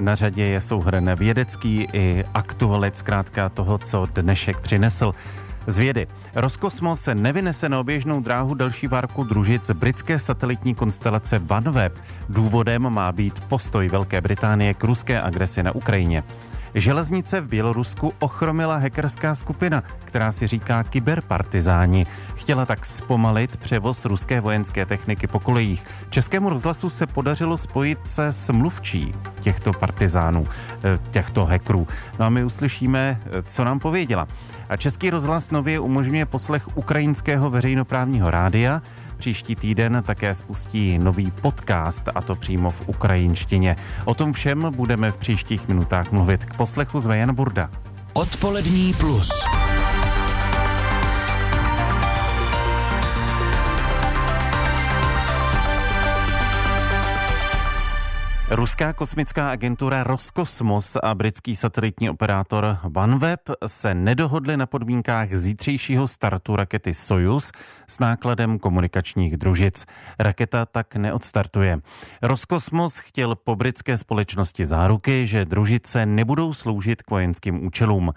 Na řadě je souhrn vědecký i aktualit zkrátka toho, co dnešek přinesl. Z vědy. Roskosmos se nevynese na oběžnou dráhu další várku družic britské satelitní konstelace OneWeb. Důvodem má být postoj Velké Británie k ruské agresi na Ukrajině. Železnice v Bělorusku ochromila hackerská skupina, která si říká kyberpartizáni. Chtěla tak zpomalit převoz ruské vojenské techniky po kolejích. Českému rozhlasu se podařilo spojit se s mluvčí těchto partizánů, eh, těchto hackerů. No a my uslyšíme, eh, co nám pověděla. A Český rozhlas nově umožňuje poslech ukrajinského veřejnoprávního rádia. Příští týden také spustí nový podcast, a to přímo v ukrajinštině. O tom všem budeme v příštích minutách mluvit. K poslechu zve Jan Burda. Odpolední plus. Ruská kosmická agentura Roskosmos a britský satelitní operátor OneWeb se nedohodli na podmínkách zítřejšího startu rakety Soyuz s nákladem komunikačních družic. Raketa tak neodstartuje. Roskosmos chtěl po britské společnosti záruky, že družice nebudou sloužit k vojenským účelům.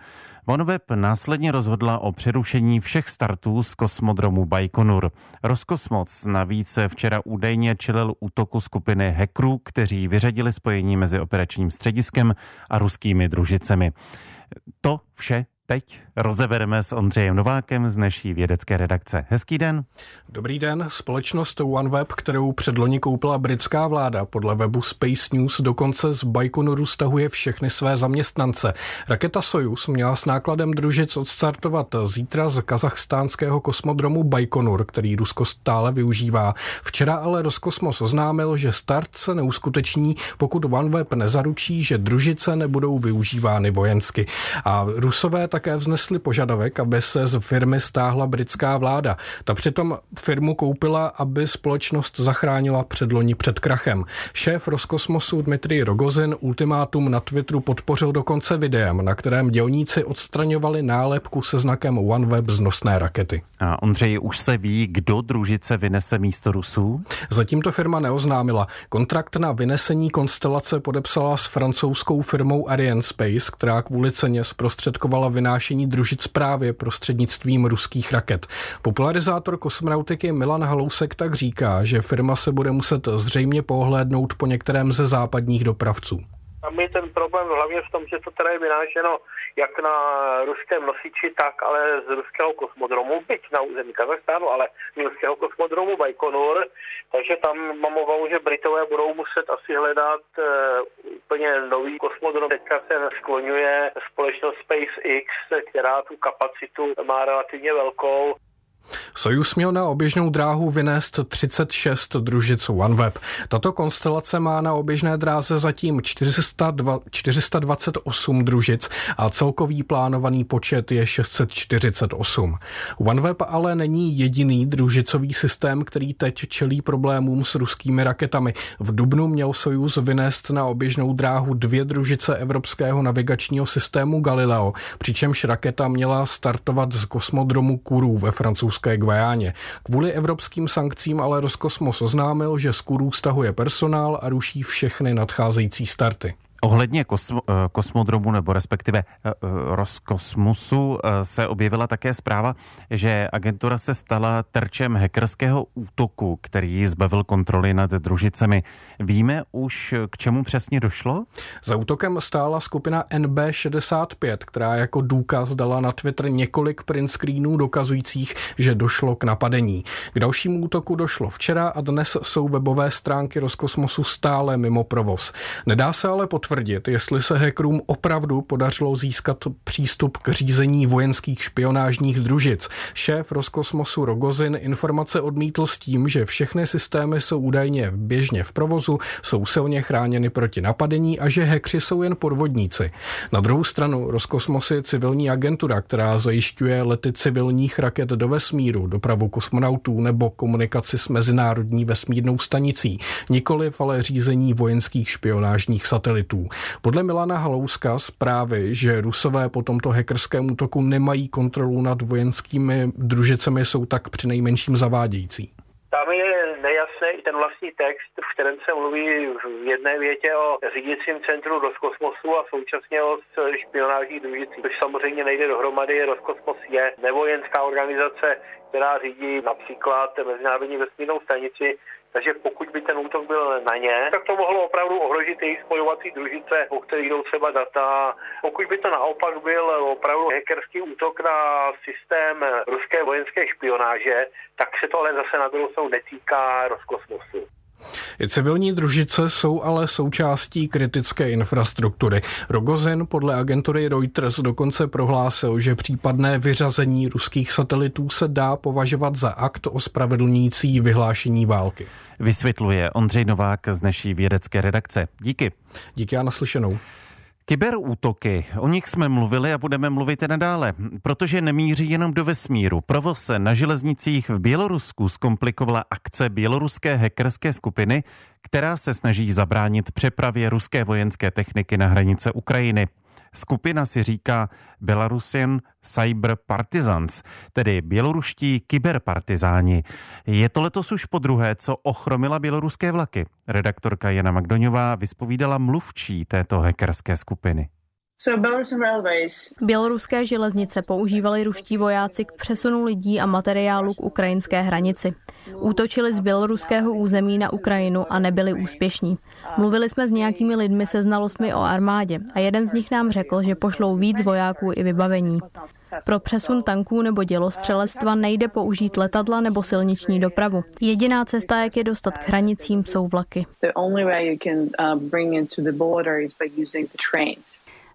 OneWeb následně rozhodla o přerušení všech startů z kosmodromu Baikonur. Roskosmos navíc včera údajně čelil útoku skupiny hackerů, kteří vyřadili spojení mezi operačním střediskem a ruskými družicemi. To vše teď rozebereme s Ondřejem Novákem z naší vědecké redakce. Hezký den. Dobrý den. Společnost OneWeb, kterou předloni koupila britská vláda, podle webu Space News dokonce z Baikonuru stahuje všechny své zaměstnance. Raketa Soyuz měla s nákladem družic odstartovat zítra z kazachstánského kosmodromu Baikonur, který Rusko stále využívá. Včera ale Roskosmos oznámil, že start se neuskuteční, pokud OneWeb nezaručí, že družice nebudou využívány vojensky. A Rusové tak také vznesli požadavek, aby se z firmy stáhla britská vláda. Ta přitom firmu koupila, aby společnost zachránila předloni před krachem. Šéf Roskosmosu Dmitrij Rogozin ultimátum na Twitteru podpořil dokonce videem, na kterém dělníci odstraňovali nálepku se znakem OneWeb z nosné rakety. A Ondřej, už se ví, kdo družice vynese místo Rusů? Zatím to firma neoznámila. Kontrakt na vynesení konstelace podepsala s francouzskou firmou Ariane Space, která kvůli ceně zprostředkovala vynášení vynášení družic právě prostřednictvím ruských raket. Popularizátor kosmonautiky Milan Halousek tak říká, že firma se bude muset zřejmě pohlédnout po některém ze západních dopravců. Tam je ten problém hlavně v tom, že to teda je vynášeno jak na ruském nosiči, tak ale z ruského kosmodromu, byť na území Kazachstánu, ale z ruského kosmodromu Baikonur, takže tam mám obavu, že Britové budou muset asi hledat uh, úplně nový kosmodrom. Teďka se skloňuje společnost SpaceX, která tu kapacitu má relativně velkou. Sojus měl na oběžnou dráhu vynést 36 družic OneWeb. Tato konstelace má na oběžné dráze zatím 402, 428 družic a celkový plánovaný počet je 648. OneWeb ale není jediný družicový systém, který teď čelí problémům s ruskými raketami. V Dubnu měl Sojus vynést na oběžnou dráhu dvě družice evropského navigačního systému Galileo, přičemž raketa měla startovat z kosmodromu Kourou ve francouzské francouzské Guajáně. Kvůli evropským sankcím ale Roskosmos oznámil, že z Kurů stahuje personál a ruší všechny nadcházející starty. Ohledně kosmo, eh, kosmodromu nebo respektive eh, eh, Roskosmosu se objevila také zpráva, že agentura se stala terčem hackerského útoku, který zbavil kontroly nad družicemi. Víme už, k čemu přesně došlo? Za útokem stála skupina NB65, která jako důkaz dala na Twitter několik print screenů dokazujících, že došlo k napadení. K dalšímu útoku došlo včera a dnes jsou webové stránky Roskosmosu stále mimo provoz. Nedá se ale pot potvrdit, jestli se hackerům opravdu podařilo získat přístup k řízení vojenských špionážních družic. Šéf Roskosmosu Rogozin informace odmítl s tím, že všechny systémy jsou údajně běžně v provozu, jsou silně chráněny proti napadení a že hackři jsou jen podvodníci. Na druhou stranu Roskosmos je civilní agentura, která zajišťuje lety civilních raket do vesmíru, dopravu kosmonautů nebo komunikaci s mezinárodní vesmírnou stanicí, nikoli ale řízení vojenských špionážních satelitů útoků. Podle Milana Halouska zprávy, že Rusové po tomto hackerském útoku nemají kontrolu nad vojenskými družicemi, jsou tak přinejmenším zavádějící. Tam je nejasné i ten vlastní text, v kterém se mluví v jedné větě o řídícím centru Roskosmosu a současně o špionážních družicích, což samozřejmě nejde dohromady. Roskosmos je nevojenská organizace, která řídí například Mezinárodní vesmírnou stanici, takže pokud by ten útok byl na ně, tak to mohlo opravdu ohrožit jejich spojovací družice, o kterých jdou třeba data. Pokud by to naopak byl opravdu hackerský útok na systém ruské vojenské špionáže, tak se to ale zase na druhou stranu netýká Roskosmosu. Civilní družice jsou ale součástí kritické infrastruktury. Rogozin podle agentury Reuters dokonce prohlásil, že případné vyřazení ruských satelitů se dá považovat za akt ospravedlňující vyhlášení války. Vysvětluje Ondřej Novák z naší vědecké redakce. Díky. Díky a naslyšenou. Kyberútoky, o nich jsme mluvili a budeme mluvit i nadále, protože nemíří jenom do vesmíru. Provoz se na železnicích v Bělorusku zkomplikovala akce běloruské hackerské skupiny, která se snaží zabránit přepravě ruské vojenské techniky na hranice Ukrajiny. Skupina si říká Belarusian Cyber Partisans, tedy běloruští kyberpartizáni. Je to letos už po druhé, co ochromila běloruské vlaky. Redaktorka Jana Magdoňová vyspovídala mluvčí této hackerské skupiny. Běloruské železnice používali ruští vojáci k přesunu lidí a materiálu k ukrajinské hranici. Útočili z běloruského území na Ukrajinu a nebyli úspěšní. Mluvili jsme s nějakými lidmi se znalostmi o armádě a jeden z nich nám řekl, že pošlou víc vojáků i vybavení. Pro přesun tanků nebo dělostřelectva nejde použít letadla nebo silniční dopravu. Jediná cesta, jak je dostat k hranicím, jsou vlaky.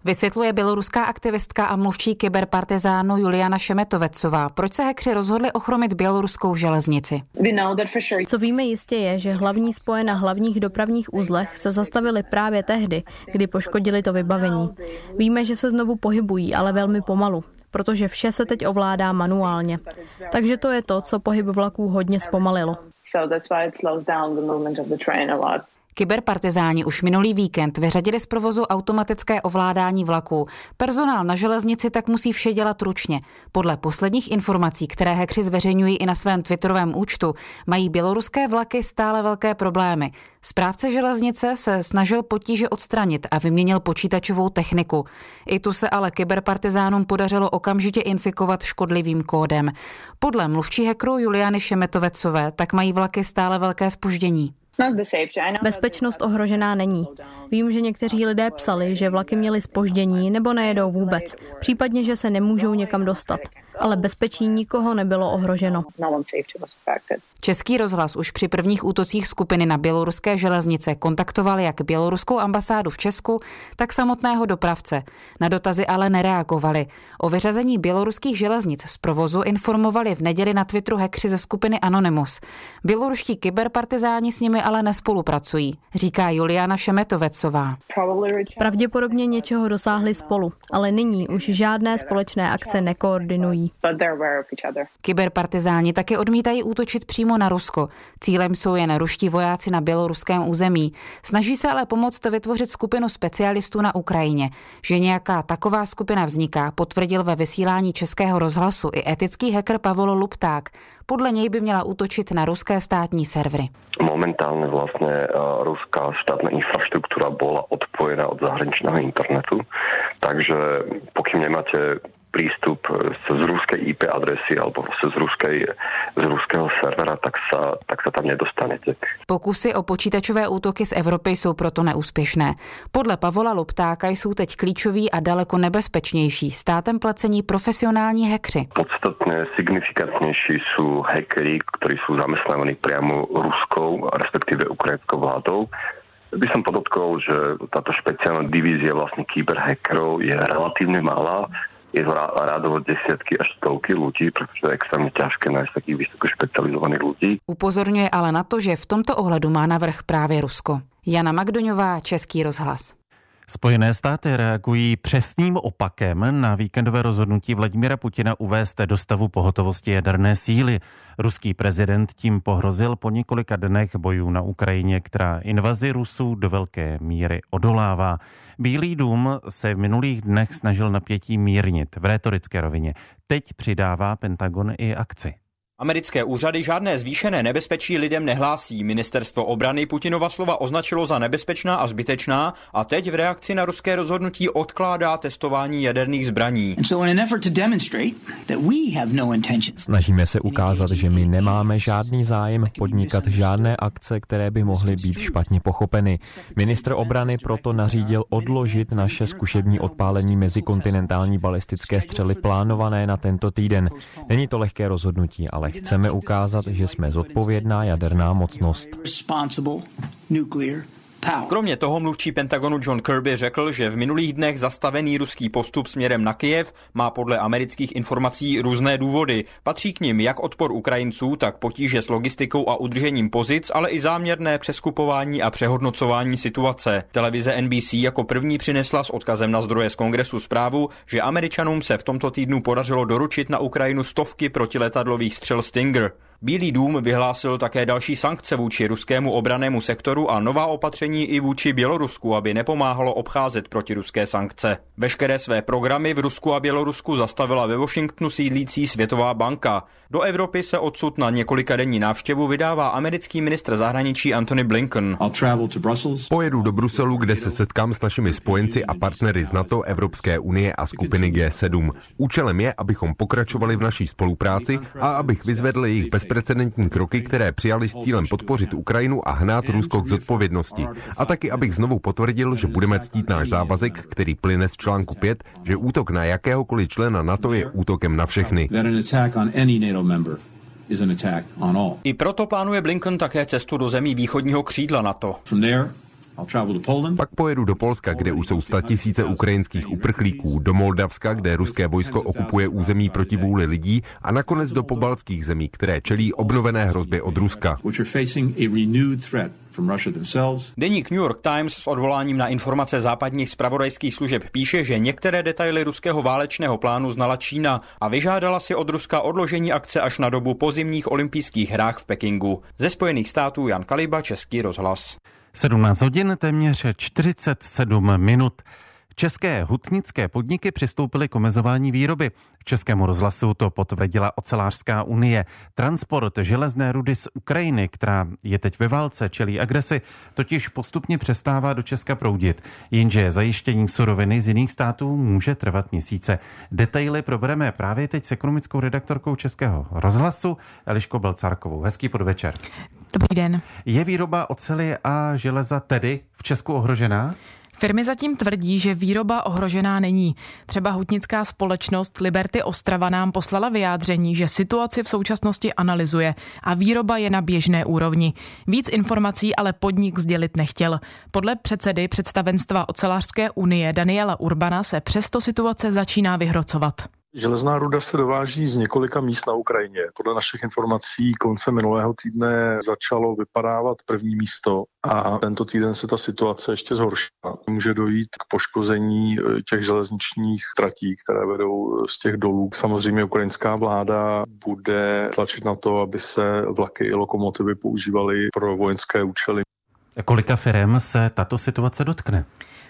Vysvětluje běloruská aktivistka a mluvčí kyberpartizánu Juliana Šemetovecová. Proč se hekři rozhodli ochromit běloruskou železnici? Co víme jistě je, že hlavní spoje na hlavních dopravních uzlech se zastavily právě tehdy, kdy poškodili to vybavení. Víme, že se znovu pohybují, ale velmi pomalu protože vše se teď ovládá manuálně. Takže to je to, co pohyb vlaků hodně zpomalilo. Kyberpartizáni už minulý víkend vyřadili z provozu automatické ovládání vlaků. Personál na železnici tak musí vše dělat ručně. Podle posledních informací, které hekři zveřejňují i na svém twitterovém účtu, mají běloruské vlaky stále velké problémy. Správce železnice se snažil potíže odstranit a vyměnil počítačovou techniku. I tu se ale kyberpartizánům podařilo okamžitě infikovat škodlivým kódem. Podle mluvčí hekru Juliany Šemetovecové tak mají vlaky stále velké spoždění. Bezpečnost ohrožená není. Vím, že někteří lidé psali, že vlaky měly spoždění nebo nejedou vůbec, případně, že se nemůžou někam dostat ale bezpečí nikoho nebylo ohroženo. Český rozhlas už při prvních útocích skupiny na běloruské železnice kontaktoval jak běloruskou ambasádu v Česku, tak samotného dopravce. Na dotazy ale nereagovali. O vyřazení běloruských železnic z provozu informovali v neděli na Twitteru hekři ze skupiny Anonymous. Běloruští kyberpartizáni s nimi ale nespolupracují, říká Juliana Šemetovecová. Pravděpodobně něčeho dosáhli spolu, ale nyní už žádné společné akce nekoordinují. Kyberpartizáni také odmítají útočit přímo na Rusko. Cílem jsou jen ruští vojáci na běloruském území. Snaží se ale pomoct vytvořit skupinu specialistů na Ukrajině. Že nějaká taková skupina vzniká, potvrdil ve vysílání Českého rozhlasu i etický hacker Pavol Lupták. Podle něj by měla útočit na ruské státní servery. Momentálně vlastně uh, ruská štátna infrastruktura byla odpojená od zahraničního internetu, takže pokud nemáte prístup z ruskej IP adresy alebo z, ruskej, z ruského servera, tak sa, tak sa tam nedostanete. Pokusy o počítačové útoky z Evropy jsou proto neúspěšné. Podle Pavola Luptáka jsou teď klíčoví a daleko nebezpečnější státem placení profesionální hekři. Podstatně signifikantnější jsou hackery, kteří jsou zaměstnávaní přímo ruskou, respektive ukrajinskou vládou by som podotkol, že táto špeciálna divízia vlastne kyberhackerov je relatívne malá je rádovo desiatky až stovky ľudí, pretože je extrémne ťažké nájsť takých vysoko špecializovaných ľudí. Upozorňuje ale na to, že v tomto ohledu má navrh právě Rusko. Jana Magdoňová, Český rozhlas. Spojené státy reagují přesným opakem na víkendové rozhodnutí Vladimira Putina uvést do stavu pohotovosti jaderné síly. Ruský prezident tím pohrozil po několika dnech bojů na Ukrajině, která invazi Rusů do velké míry odolává. Bílý dům se v minulých dnech snažil napětí mírnit v rétorické rovině. Teď přidává Pentagon i akci. Americké úřady žádné zvýšené nebezpečí lidem nehlásí. Ministerstvo obrany Putinova slova označilo za nebezpečná a zbytečná a teď v reakci na ruské rozhodnutí odkládá testování jaderných zbraní. No Snažíme se ukázat, že my nemáme žádný zájem podnikat žádné akce, které by mohly být špatně pochopeny. Ministr obrany proto nařídil odložit naše zkušební odpálení mezikontinentální balistické střely plánované na tento týden. Není to lehké rozhodnutí, ale chceme ukázat, že jsme zodpovědná jaderná mocnost. Kromě toho mluvčí Pentagonu John Kirby řekl, že v minulých dnech zastavený ruský postup směrem na Kyjev má podle amerických informací různé důvody. Patří k nim jak odpor Ukrajinců, tak potíže s logistikou a udržením pozic, ale i záměrné přeskupování a přehodnocování situace. Televize NBC jako první přinesla s odkazem na zdroje z kongresu zprávu, že Američanům se v tomto týdnu podařilo doručit na Ukrajinu stovky protiletadlových střel Stinger. Bílý dům vyhlásil také další sankce vůči ruskému obranému sektoru a nová opatření i vůči Bělorusku, aby nepomáhalo obcházet protiruské sankce. Veškeré své programy v Rusku a Bělorusku zastavila ve Washingtonu sídlící Světová banka. Do Evropy se odsud na několika denní návštěvu vydává americký ministr zahraničí Antony Blinken. Pojedu do Bruselu, kde se setkám s našimi spojenci a partnery z NATO, Evropské unie a skupiny G7. Účelem je, abychom pokračovali v naší spolupráci a abych vyzvedl jejich bezprecedentní kroky, které přijali s cílem podpořit Ukrajinu a hnát Rusko k zodpovědnosti. A taky, abych znovu potvrdil, že budeme ctít náš závazek, který plyne z článku 5, že útok na jakéhokoliv člena NATO je útokem na všechny. I proto plánuje Blinken také cestu do zemí východního křídla NATO. Pak pojedu do Polska, kde už jsou tisíce ukrajinských uprchlíků, do Moldavska, kde ruské vojsko okupuje území proti vůli lidí a nakonec do pobaltských zemí, které čelí obnovené hrozbě od Ruska. Deník New York Times s odvoláním na informace západních spravodajských služeb píše, že některé detaily ruského válečného plánu znala Čína a vyžádala si od Ruska odložení akce až na dobu pozimních olympijských hrách v Pekingu. Ze Spojených států Jan Kaliba, Český rozhlas. 17 hodin, téměř 47 minut. České hutnické podniky přistoupily k omezování výroby. Českému rozhlasu to potvrdila ocelářská unie. Transport železné rudy z Ukrajiny, která je teď ve válce, čelí agresi, totiž postupně přestává do Česka proudit. Jenže zajištění suroviny z jiných států může trvat měsíce. Detaily probereme právě teď s ekonomickou redaktorkou Českého rozhlasu Eliško Belcárkovou. Hezký podvečer. Dobrý den. Je výroba ocely a železa tedy v Česku ohrožená? Firmy zatím tvrdí, že výroba ohrožená není. Třeba hutnická společnost Liberty Ostrava nám poslala vyjádření, že situaci v současnosti analyzuje a výroba je na běžné úrovni. Víc informací ale podnik sdělit nechtěl. Podle předsedy představenstva Ocelářské unie Daniela Urbana se přesto situace začíná vyhrocovat. Železná ruda se dováží z několika míst na Ukrajině. Podle našich informací konce minulého týdne začalo vypadávat první místo a tento týden se ta situace ještě zhoršila. Může dojít k poškození eh, těch železničních tratí, které vedou eh, z těch dolů. Samozřejmě ukrajinská vláda bude tlačit na to, aby se vlaky i lokomotivy používaly pro vojenské účely. Kolika firm se tato situace dotkne?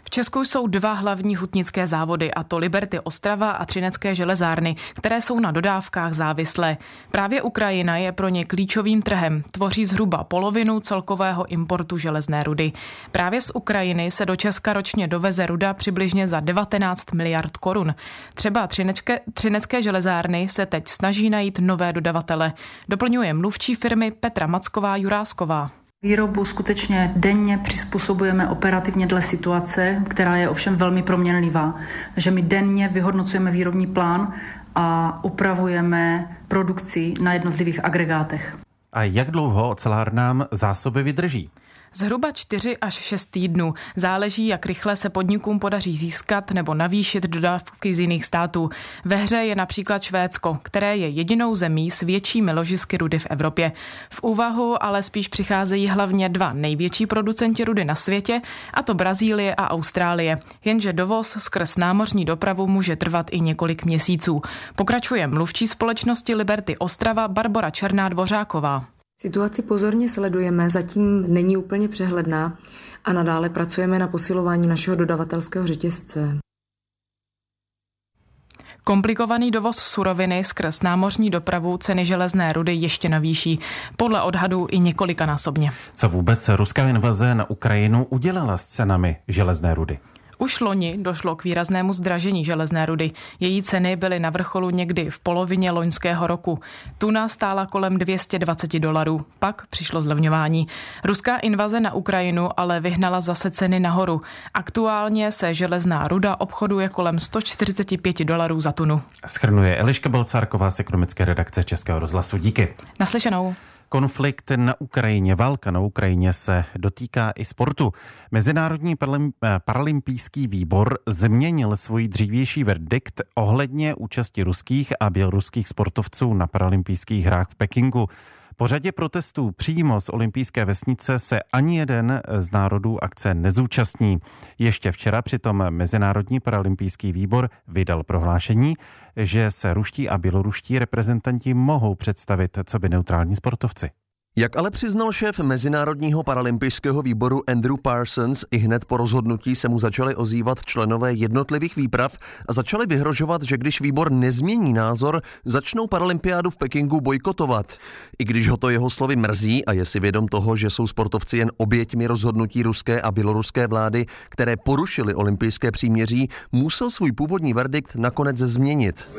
V Česku jsou dva hlavní hutnické závody, a to Liberty Ostrava a Třinecké železárny, které jsou na dodávkách závislé. Právě Ukrajina je pro ně klíčovým trhem, tvoří zhruba polovinu celkového importu železné rudy. Právě z Ukrajiny se do Česka ročně doveze ruda přibližně za 19 miliard korun. Třeba Třinecké, Třinecké železárny se teď snaží najít nové dodavatele, doplňuje mluvčí firmy Petra Macková Jurásková. Výrobu skutečně denně přizpůsobujeme operativně dle situace, která je ovšem velmi proměnlivá. Takže my denně vyhodnocujeme výrobní plán a upravujeme produkci na jednotlivých agregátech. A jak dlouho ocelárnám zásoby vydrží? Zhruba 4 až 6 týdnů. Záleží, jak rychle se podnikům podaří získat nebo navýšit dodávky z jiných států. Ve hře je například Švédsko, které je jedinou zemí s většími ložisky rudy v Evropě. V úvahu ale spíš přicházejí hlavně dva největší producenti rudy na světě, a to Brazílie a Austrálie. Jenže dovoz skrz námořní dopravu může trvat i několik měsíců. Pokračuje mluvčí společnosti Liberty Ostrava Barbara Černá Dvořáková. Situaci pozorně sledujeme, zatím není úplně přehledná a nadále pracujeme na posilování našeho dodavatelského řetězce. Komplikovaný dovoz suroviny skrz námořní dopravu ceny železné rudy ještě navýší. Podle odhadů i několikanásobně. Co vůbec ruská invaze na Ukrajinu udělala s cenami železné rudy? Už loni došlo k výraznému zdražení železné rudy. Její ceny byly na vrcholu někdy v polovině loňského roku. Tuna stála kolem 220 dolarů. Pak přišlo zlevňování. Ruská invaze na Ukrajinu ale vyhnala zase ceny nahoru. Aktuálně se železná ruda obchoduje kolem 145 dolarů za tunu. Schrnuje Eliška Balcárková z ekonomické redakce Českého rozhlasu. Díky. Naslyšenou. Konflikt na Ukrajině, válka na Ukrajině se dotýká i sportu. Mezinárodní paralympijský výbor změnil svůj dřívější verdikt ohledně účasti ruských a běloruských sportovců na paralympijských hrách v Pekingu. Po řadě protestů přímo z olympijské vesnice se ani jeden z národů akce nezúčastní. Ještě včera přitom Mezinárodní paralympijský výbor vydal prohlášení, že se ruští a běloruští reprezentanti mohou představit co by neutrální sportovci. Jak ale přiznal šéf Mezinárodního paralympijského výboru Andrew Parsons, i hned po rozhodnutí se mu začali ozývat členové jednotlivých výprav a začali vyhrožovat, že když výbor nezmění názor, začnou paralympiádu v Pekingu bojkotovat. I když ho to jeho slovy mrzí a je si vědom toho, že jsou sportovci jen oběťmi rozhodnutí ruské a běloruské vlády, které porušily olympijské příměří, musel svůj původní verdikt nakonec změnit.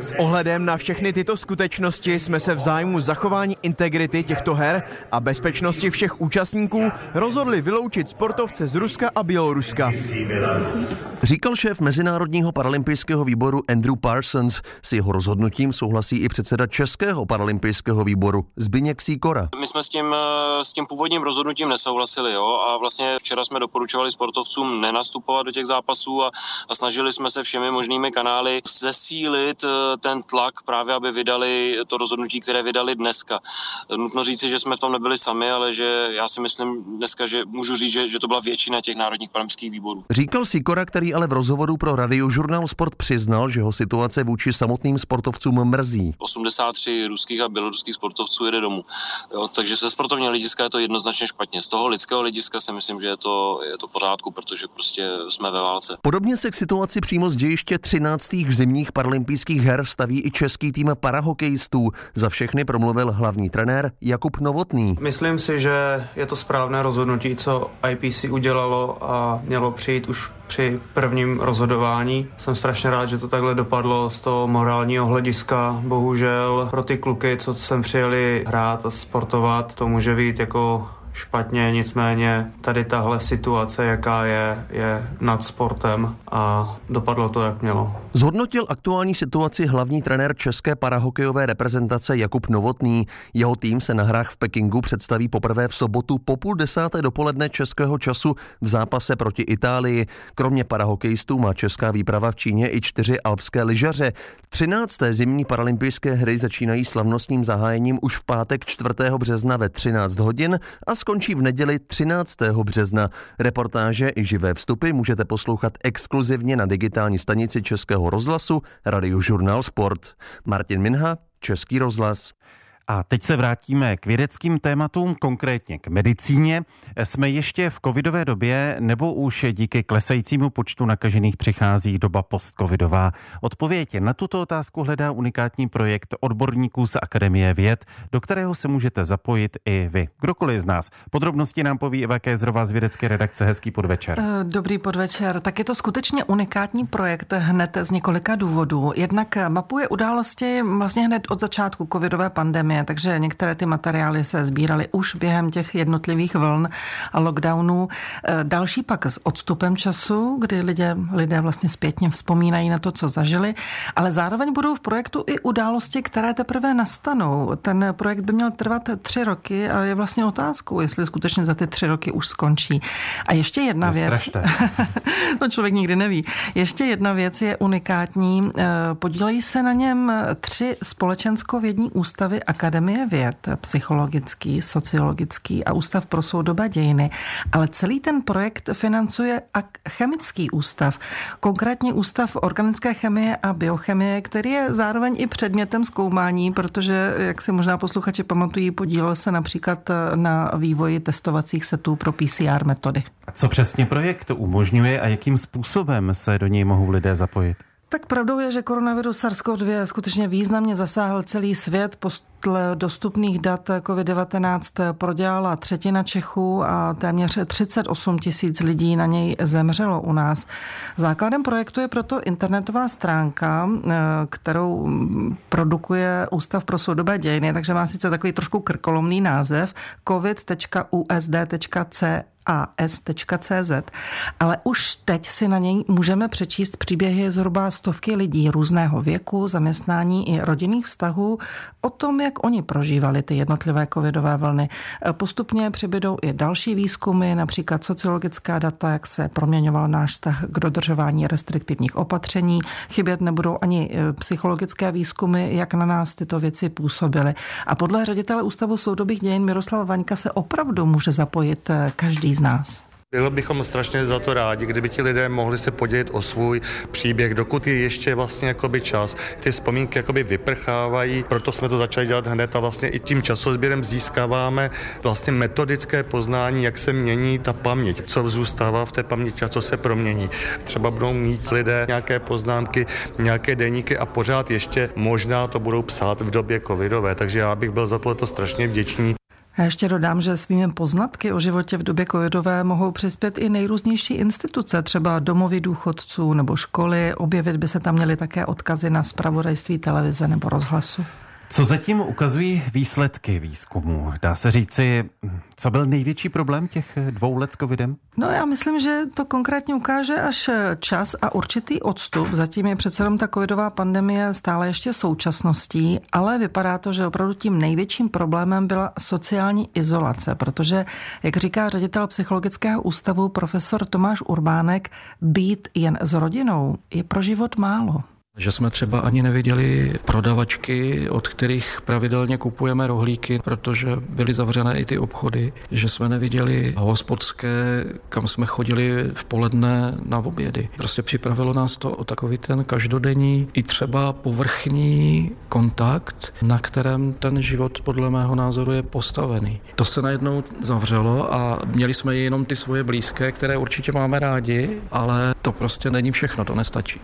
S ohledem na všechny tyto skutečnosti jsme se v zájmu zachování integrity těchto her a bezpečnosti všech účastníků rozhodli vyloučit sportovce z Ruska a Běloruska. Říkal šéf Mezinárodního paralympijského výboru Andrew Parsons. S jeho rozhodnutím souhlasí i předseda Českého paralympijského výboru Zbyněk Sýkora. My jsme s tím, eh, s tím původním rozhodnutím nesouhlasili jo? a vlastně včera jsme doporučovali sportovcům nenastupovat do těch zápasů a, a snažili jsme se všemi možnými kanály zesílit eh, ten tlak právě, aby vydali to rozhodnutí, které vydali dneska. Nutno říci, že jsme v tom nebyli sami, ale že já si myslím dneska, že můžu říct, že, že to byla většina těch národních paralympijských výborů. Říkal Sikora, který ale v rozhovoru pro radiožurnál Sport přiznal, že ho situace vůči samotným sportovcům mrzí. 83 ruských a běloruských sportovců jede domů. Jo, takže ze sportovního hlediska je to jednoznačně špatně. Z toho lidského hlediska si myslím, že je to, je to pořádku, protože prostě jsme ve válce. Podobně se k situaci přímo z dějiště 13. zimních paralympijských her staví i český tým parahokejistů. Za všechny promluvil hlavní trenér Jakub Novotný. Myslím si, že je to správné rozhodnutí, co IPC udělalo a mělo přijít už při prvním rozhodování. Jsem strašně rád, že to takhle dopadlo z toho morálního hlediska. Bohužel pro ty kluky, co sem přijeli hrát a sportovat, to může být jako špatně, nicméně tady tahle situace, jaká je, je nad sportem a dopadlo to, jak mělo. Zhodnotil aktuální situaci hlavní trenér české parahokejové reprezentace Jakub Novotný. Jeho tým se na hrách v Pekingu představí poprvé v sobotu po půl desáté dopoledne českého času v zápase proti Itálii. Kromě parahokejistů má česká výprava v Číně i čtyři alpské lyžaře. 13. zimní paralympijské hry začínají slavnostním zahájením už v pátek 4. března ve 13 hodin a skončí v neděli 13. března. Reportáže i živé vstupy můžete poslouchat exkluzivně na digitální stanici Českého rozhlasu Radiožurnál Sport. Martin Minha, Český rozhlas. A teď se vrátíme k vědeckým tématům, konkrétně k medicíně. Jsme ještě v covidové době nebo už díky klesajícímu počtu nakažených přichází doba postcovidová? Odpověď na tuto otázku hledá unikátní projekt odborníků z Akademie věd, do kterého se můžete zapojit i vy. Kdokoliv z nás. Podrobnosti nám poví Eva Kézrová z vědecké redakce. Hezký podvečer. Eh, dobrý podvečer. Tak je to skutečně unikátní projekt hned z několika důvodů. Jednak mapuje události vlastně hned od začátku covidové pandemie pandemie, takže některé ty materiály se sbíraly už během těch jednotlivých vln a lockdownů. E, další pak s odstupem času, kdy lidé, lidé vlastně zpětně vzpomínají na to, co zažili, ale zároveň budou v projektu i události, které teprve nastanou. Ten projekt by měl trvat tři roky a je vlastně otázkou, jestli skutečně za ty tři roky už skončí. A ještě jedna věc. to člověk nikdy neví. Ještě jedna věc je unikátní. E, podílejí se na něm tři společenskovědní ústavy a Akademie věd, psychologický, sociologický a Ústav pro soudobé dějiny, ale celý ten projekt financuje chemický ústav, konkrétně Ústav organické chemie a biochemie, který je zároveň i předmětem zkoumání, protože, jak si možná posluchači pamatují, podílel se například na vývoji testovacích setů pro PCR metody. A co přesně projekt umožňuje a jakým způsobem se do něj mohou lidé zapojit? Tak pravdou je, že koronavirus SARS-CoV-2 skutečně významně zasáhl celý svět. Podle dostupných dat COVID-19 prodělala třetina Čechů a téměř 38 tisíc lidí na něj zemřelo u nás. Základem projektu je proto internetová stránka, kterou produkuje Ústav pro soudobé dějiny, takže má sice takový trošku krkolomný název covid.usd.c as.cz, ale už teď si na něj můžeme přečíst příběhy zhruba stovky lidí různého věku, zaměstnání i rodinných vztahů o tom, jak oni prožívali ty jednotlivé covidové vlny. Postupně přibydou i další výzkumy, například sociologická data, jak se proměňoval náš vztah k dodržování restriktivních opatření. Chybět nebudou ani e, psychologické výzkumy, jak na nás tyto věci působily. A podle ředitele Ústavu soudobých dějin Miroslava Vaňka se opravdu může zapojit e, každý z nás. Byl bychom strašně za to rádi, kdyby ti lidé mohli se podělit o svůj příběh, dokud je ještě vlastně jakoby čas. Ty vzpomínky jakoby vyprchávají, proto jsme to začali dělat hned a vlastně i tím časozběrem získáváme vlastně metodické poznání, jak se mění ta paměť, co zůstává v té paměti a co se promění. Třeba budou mít lidé nějaké poznámky, nějaké deníky a pořád ještě možná to budou psát v době covidové, takže já bych byl za tohle strašně vděčný. A ještě dodám, že svými poznatky o životě v době covidové mohou přispět i nejrůznější instituce, třeba domovy důchodců nebo školy. Objevit by se tam měly také odkazy na spravodajství televize nebo rozhlasu. Co zatím ukazují výsledky výzkumu? Dá se říci, co byl největší problém těch dvou let s covidem? No já myslím, že to konkrétně ukáže až čas a určitý odstup. Zatím je přece jenom ta covidová pandemie stále ještě současností, ale vypadá to, že opravdu tím největším problémem byla sociální izolace, protože, jak říká ředitel psychologického ústavu profesor Tomáš Urbánek, být jen s rodinou je pro život málo. Že jsme třeba ani neviděli prodavačky, od kterých pravidelně kupujeme rohlíky, protože byly zavřené i ty obchody. Že jsme neviděli hospodské, kam jsme chodili v poledne na obědy. Prostě připravilo nás to o takový ten každodenní i třeba povrchní kontakt, na kterém ten život podle mého názoru je postavený. To se najednou zavřelo a měli jsme jenom ty svoje blízké, které určitě máme rádi, ale to prostě není všechno, to nestačí.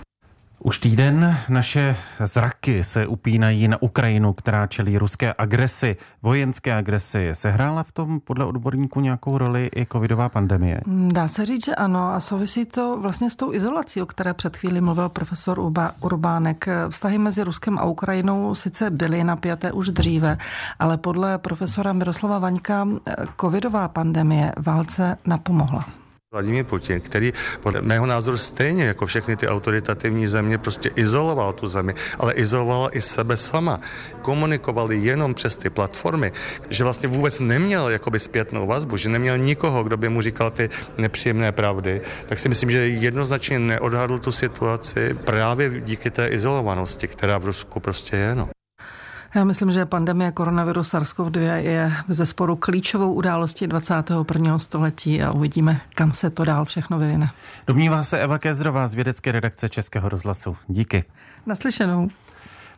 Už týden naše zraky se upínají na Ukrajinu, která čelí ruské agresi, vojenské agresi. Sehrála v tom podle odborníků nějakou roli i covidová pandemie? Dá se říct, že ano a souvisí to vlastně s tou izolací, o které před chvíli mluvil profesor Urbánek. Vztahy mezi Ruskem a Ukrajinou sice byly napjaté už dříve, ale podle profesora Miroslava Vaňka covidová pandemie válce napomohla. Vladimír Putin, který podle mého názoru stejně jako všechny ty autoritativní země prostě izoloval tu zemi, ale izolovala i sebe sama. Komunikovali jenom přes ty platformy, že vlastně vůbec neměl jakoby zpětnou vazbu, že neměl nikoho, kdo by mu říkal ty nepříjemné pravdy, tak si myslím, že jednoznačně neodhadl tu situaci právě díky té izolovanosti, která v Rusku prostě je. No. Já myslím, že pandemie koronaviru SARS-CoV-2 je ze sporu klíčovou událostí 21. století a uvidíme, kam se to dál všechno vyvine. Domnívá se Eva Kézrová z vědecké redakce Českého rozhlasu. Díky. Naslyšenou.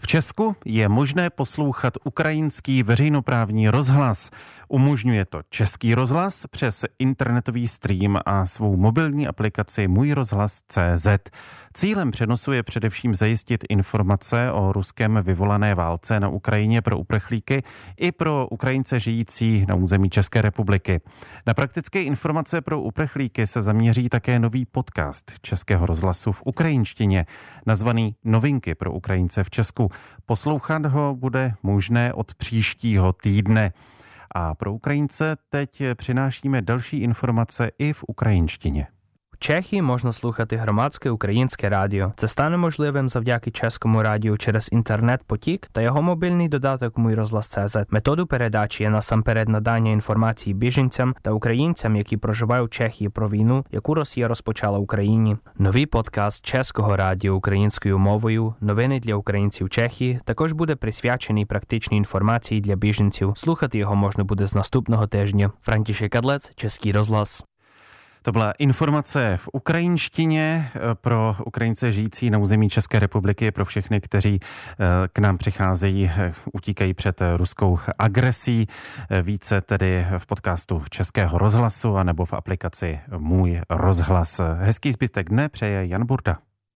V Česku je možné poslouchat ukrajinský veřejnoprávní rozhlas. Umožňuje to Český rozhlas přes internetový stream a svou mobilní aplikaci Můj rozhlas CZ. Cílem přenosu je především zajistit informace o ruském vyvolané válce na Ukrajině pro uprchlíky i pro Ukrajince žijící na území České republiky. Na praktické informace pro uprchlíky se zaměří také nový podcast Českého rozhlasu v ukrajinštině, nazvaný Novinky pro Ukrajince v Česku. Poslouchat ho bude možné od příštího týdne. A pro Ukrajince teď přinášíme další informace i v ukrajinštině. Чехії можна слухати громадське українське радіо. Це стане можливим завдяки чеському радіо через інтернет-потік та його мобільний додаток Мій розглас ЦЗ. Методу передачі є насамперед надання інформації біженцям та українцям, які проживають у Чехії про війну, яку Росія розпочала в Україні. Новий подкаст чеського радіо українською мовою, новини для українців Чехії, також буде присвячений практичній інформації для біженців. Слухати його можна буде з наступного тижня. Франтішек Кадлец, Český rozhlas. To byla informace v ukrajinštině eh, pro Ukrajince žijící na území České republiky, pro všechny, kteří eh, k nám přicházejí, eh, utíkají před ruskou agresí. Více tedy v podcastu Českého rozhlasu anebo v aplikaci Můj rozhlas. Hezký zbytek dne přeje Jan Burda.